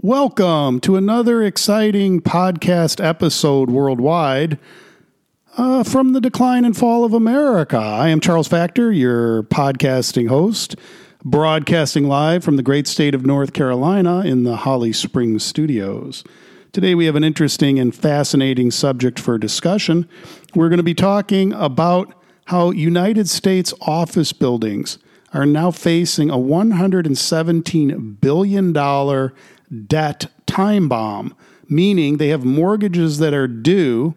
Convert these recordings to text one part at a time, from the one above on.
Welcome to another exciting podcast episode worldwide uh, from the decline and fall of America. I am Charles Factor, your podcasting host, broadcasting live from the great state of North Carolina in the Holly Springs studios. Today, we have an interesting and fascinating subject for discussion. We're going to be talking about how United States office buildings are now facing a $117 billion debt time bomb, meaning they have mortgages that are due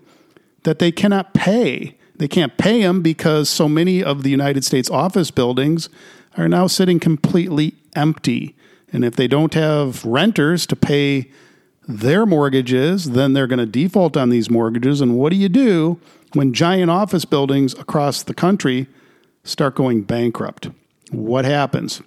that they cannot pay. They can't pay them because so many of the United States office buildings are now sitting completely empty. And if they don't have renters to pay their mortgages, then they're going to default on these mortgages. And what do you do when giant office buildings across the country start going bankrupt? What happens?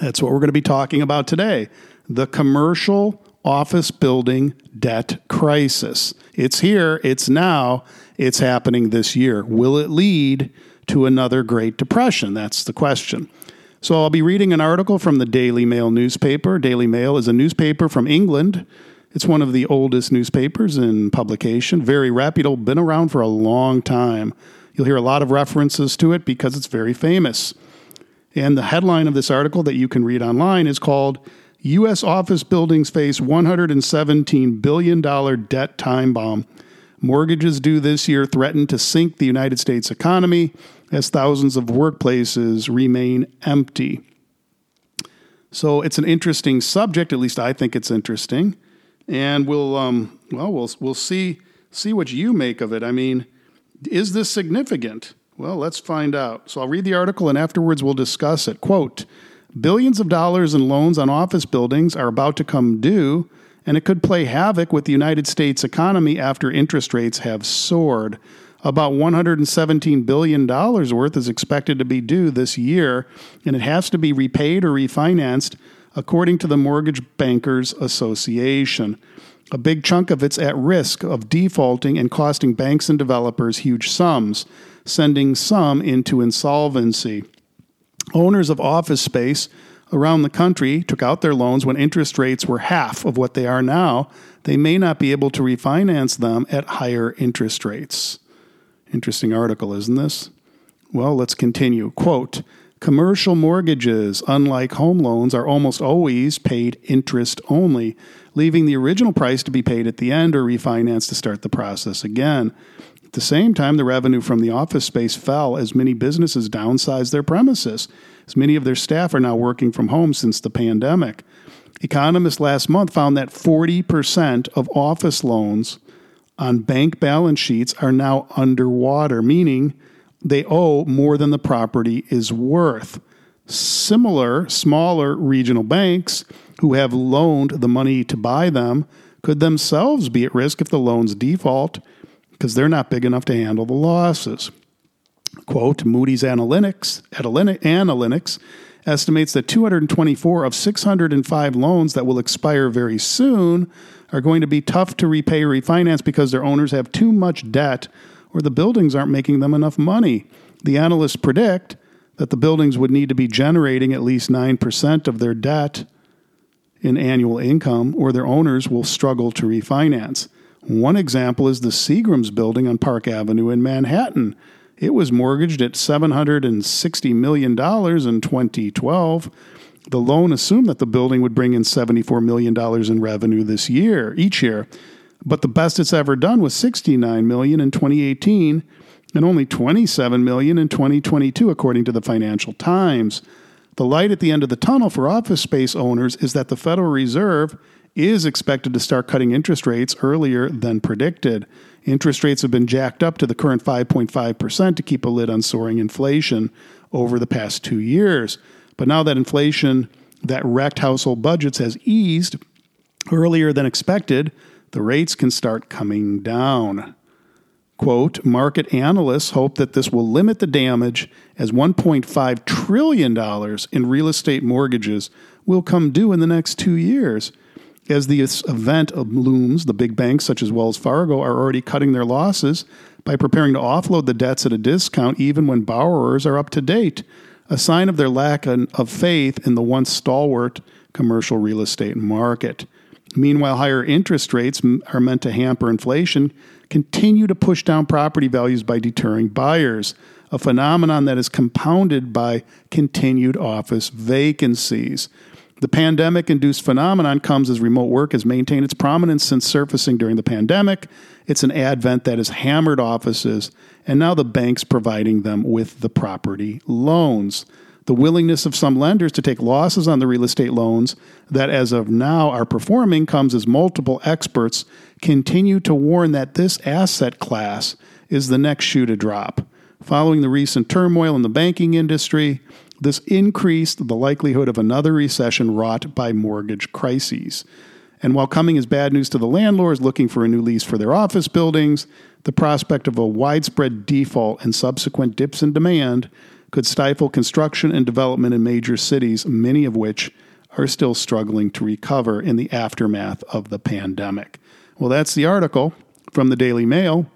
That's what we're going to be talking about today the commercial office building debt crisis. It's here, it's now, it's happening this year. Will it lead to another Great Depression? That's the question. So I'll be reading an article from the Daily Mail newspaper. Daily Mail is a newspaper from England. It's one of the oldest newspapers in publication, very reputable, been around for a long time. You'll hear a lot of references to it because it's very famous. And the headline of this article that you can read online is called U.S. office buildings face $117 billion debt time bomb. Mortgages due this year threaten to sink the United States economy as thousands of workplaces remain empty. So it's an interesting subject. At least I think it's interesting, and we'll um, well we'll we'll see see what you make of it. I mean, is this significant? Well, let's find out. So I'll read the article, and afterwards we'll discuss it. Quote. Billions of dollars in loans on office buildings are about to come due, and it could play havoc with the United States economy after interest rates have soared. About $117 billion worth is expected to be due this year, and it has to be repaid or refinanced, according to the Mortgage Bankers Association. A big chunk of it's at risk of defaulting and costing banks and developers huge sums, sending some into insolvency. Owners of office space around the country took out their loans when interest rates were half of what they are now. They may not be able to refinance them at higher interest rates. Interesting article, isn't this? Well, let's continue. Quote Commercial mortgages, unlike home loans, are almost always paid interest only, leaving the original price to be paid at the end or refinanced to start the process again the same time, the revenue from the office space fell as many businesses downsized their premises, as many of their staff are now working from home since the pandemic. Economists last month found that 40% of office loans on bank balance sheets are now underwater, meaning they owe more than the property is worth. Similar, smaller regional banks who have loaned the money to buy them could themselves be at risk if the loans default because they're not big enough to handle the losses. Quote Moody's Analytics, Analytics estimates that 224 of 605 loans that will expire very soon are going to be tough to repay or refinance because their owners have too much debt or the buildings aren't making them enough money. The analysts predict that the buildings would need to be generating at least 9% of their debt in annual income, or their owners will struggle to refinance. One example is the Seagram's building on Park Avenue in Manhattan. It was mortgaged at $760 million in 2012. The loan assumed that the building would bring in $74 million in revenue this year, each year. But the best it's ever done was 69 million in 2018 and only 27 million in 2022, according to the Financial Times. The light at the end of the tunnel for office space owners is that the Federal Reserve is expected to start cutting interest rates earlier than predicted. Interest rates have been jacked up to the current 5.5% to keep a lid on soaring inflation over the past two years. But now that inflation that wrecked household budgets has eased earlier than expected, the rates can start coming down. Quote, market analysts hope that this will limit the damage as $1.5 trillion in real estate mortgages will come due in the next two years. As this event looms, the big banks such as Wells Fargo are already cutting their losses by preparing to offload the debts at a discount even when borrowers are up to date, a sign of their lack of faith in the once stalwart commercial real estate market. Meanwhile, higher interest rates are meant to hamper inflation, continue to push down property values by deterring buyers, a phenomenon that is compounded by continued office vacancies. The pandemic induced phenomenon comes as remote work has maintained its prominence since surfacing during the pandemic. It's an advent that has hammered offices, and now the banks providing them with the property loans the willingness of some lenders to take losses on the real estate loans that, as of now, are performing comes as multiple experts continue to warn that this asset class is the next shoe to drop. Following the recent turmoil in the banking industry, this increased the likelihood of another recession wrought by mortgage crises. And while coming as bad news to the landlords looking for a new lease for their office buildings, the prospect of a widespread default and subsequent dips in demand could stifle construction and development in major cities, many of which are still struggling to recover in the aftermath of the pandemic. Well, that's the article from the Daily Mail.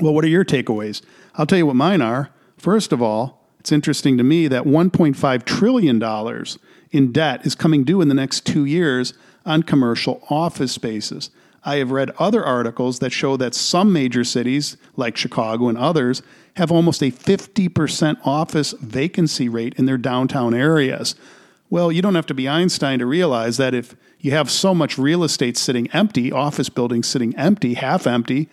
Well, what are your takeaways? I'll tell you what mine are. First of all, it's interesting to me that $1.5 trillion in debt is coming due in the next two years on commercial office spaces. I have read other articles that show that some major cities, like Chicago and others, have almost a 50% office vacancy rate in their downtown areas. Well, you don't have to be Einstein to realize that if you have so much real estate sitting empty, office buildings sitting empty, half empty,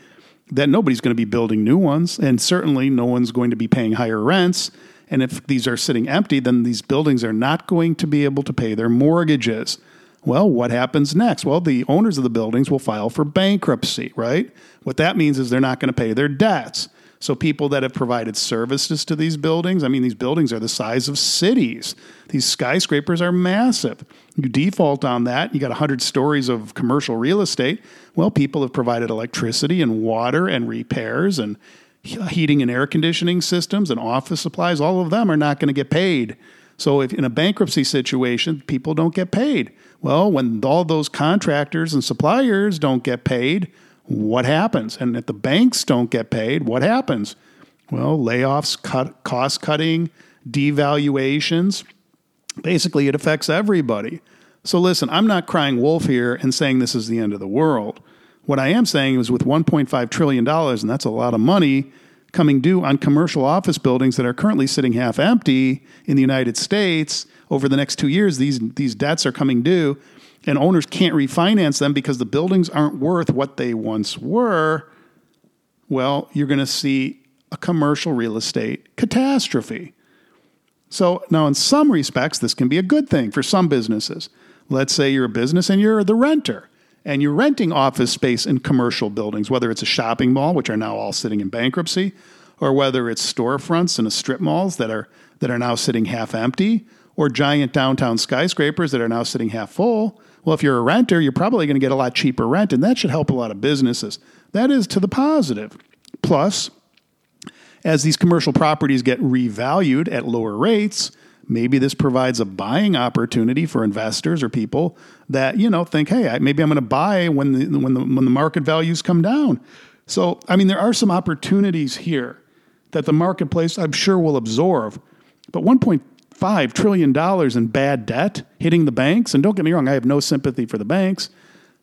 that nobody's going to be building new ones. And certainly no one's going to be paying higher rents. And if these are sitting empty, then these buildings are not going to be able to pay their mortgages. Well, what happens next? Well, the owners of the buildings will file for bankruptcy, right? What that means is they're not going to pay their debts. So, people that have provided services to these buildings, I mean, these buildings are the size of cities. These skyscrapers are massive. You default on that, you got 100 stories of commercial real estate. Well, people have provided electricity and water and repairs and heating and air conditioning systems and office supplies. All of them are not going to get paid. So, if in a bankruptcy situation, people don't get paid. Well, when all those contractors and suppliers don't get paid, what happens? And if the banks don't get paid, what happens? Well, layoffs, cut, cost cutting, devaluations. Basically, it affects everybody. So, listen, I'm not crying wolf here and saying this is the end of the world. What I am saying is with $1.5 trillion, and that's a lot of money, coming due on commercial office buildings that are currently sitting half empty in the United States. Over the next two years, these, these debts are coming due, and owners can't refinance them because the buildings aren't worth what they once were. Well, you're going to see a commercial real estate catastrophe. So, now in some respects, this can be a good thing for some businesses. Let's say you're a business and you're the renter and you're renting office space in commercial buildings, whether it's a shopping mall, which are now all sitting in bankruptcy, or whether it's storefronts in strip malls that are that are now sitting half empty, or giant downtown skyscrapers that are now sitting half full. Well, if you're a renter, you're probably going to get a lot cheaper rent, and that should help a lot of businesses. That is to the positive. Plus, as these commercial properties get revalued at lower rates, maybe this provides a buying opportunity for investors or people that you know think, hey, maybe I'm going to buy when the when the when the market values come down. So, I mean, there are some opportunities here that the marketplace, I'm sure, will absorb. But 1.5 trillion dollars in bad debt hitting the banks, and don't get me wrong, I have no sympathy for the banks.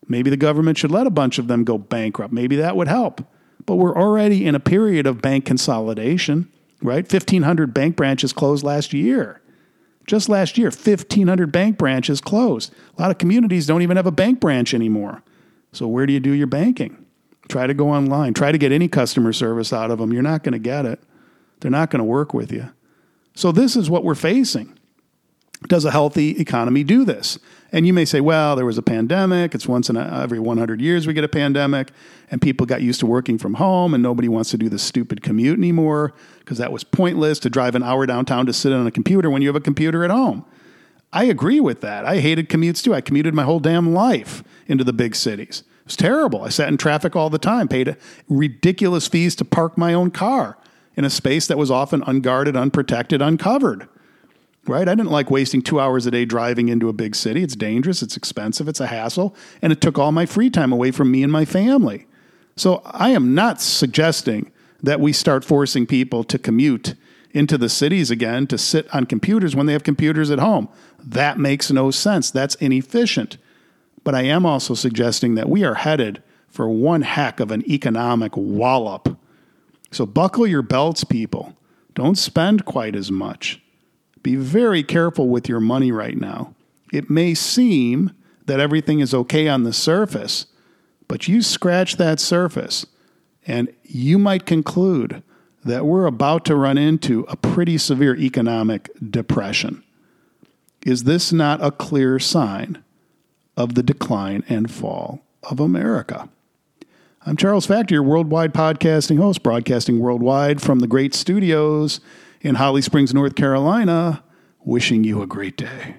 Maybe the government should let a bunch of them go bankrupt. Maybe that would help. But we're already in a period of bank consolidation, right? 1,500 bank branches closed last year. Just last year, 1,500 bank branches closed. A lot of communities don't even have a bank branch anymore. So, where do you do your banking? Try to go online. Try to get any customer service out of them. You're not going to get it. They're not going to work with you. So, this is what we're facing. Does a healthy economy do this? And you may say, well, there was a pandemic. It's once in a, every 100 years we get a pandemic, and people got used to working from home, and nobody wants to do the stupid commute anymore because that was pointless to drive an hour downtown to sit on a computer when you have a computer at home. I agree with that. I hated commutes too. I commuted my whole damn life into the big cities. It was terrible. I sat in traffic all the time, paid ridiculous fees to park my own car in a space that was often unguarded, unprotected, uncovered right? I didn't like wasting two hours a day driving into a big city. It's dangerous, it's expensive, it's a hassle, and it took all my free time away from me and my family. So I am not suggesting that we start forcing people to commute into the cities again to sit on computers when they have computers at home. That makes no sense. That's inefficient. But I am also suggesting that we are headed for one heck of an economic wallop. So buckle your belts, people. Don't spend quite as much. Be very careful with your money right now. It may seem that everything is okay on the surface, but you scratch that surface and you might conclude that we're about to run into a pretty severe economic depression. Is this not a clear sign of the decline and fall of America? I'm Charles Factor, your worldwide podcasting host, broadcasting worldwide from the great studios in Holly Springs, North Carolina, wishing you a great day.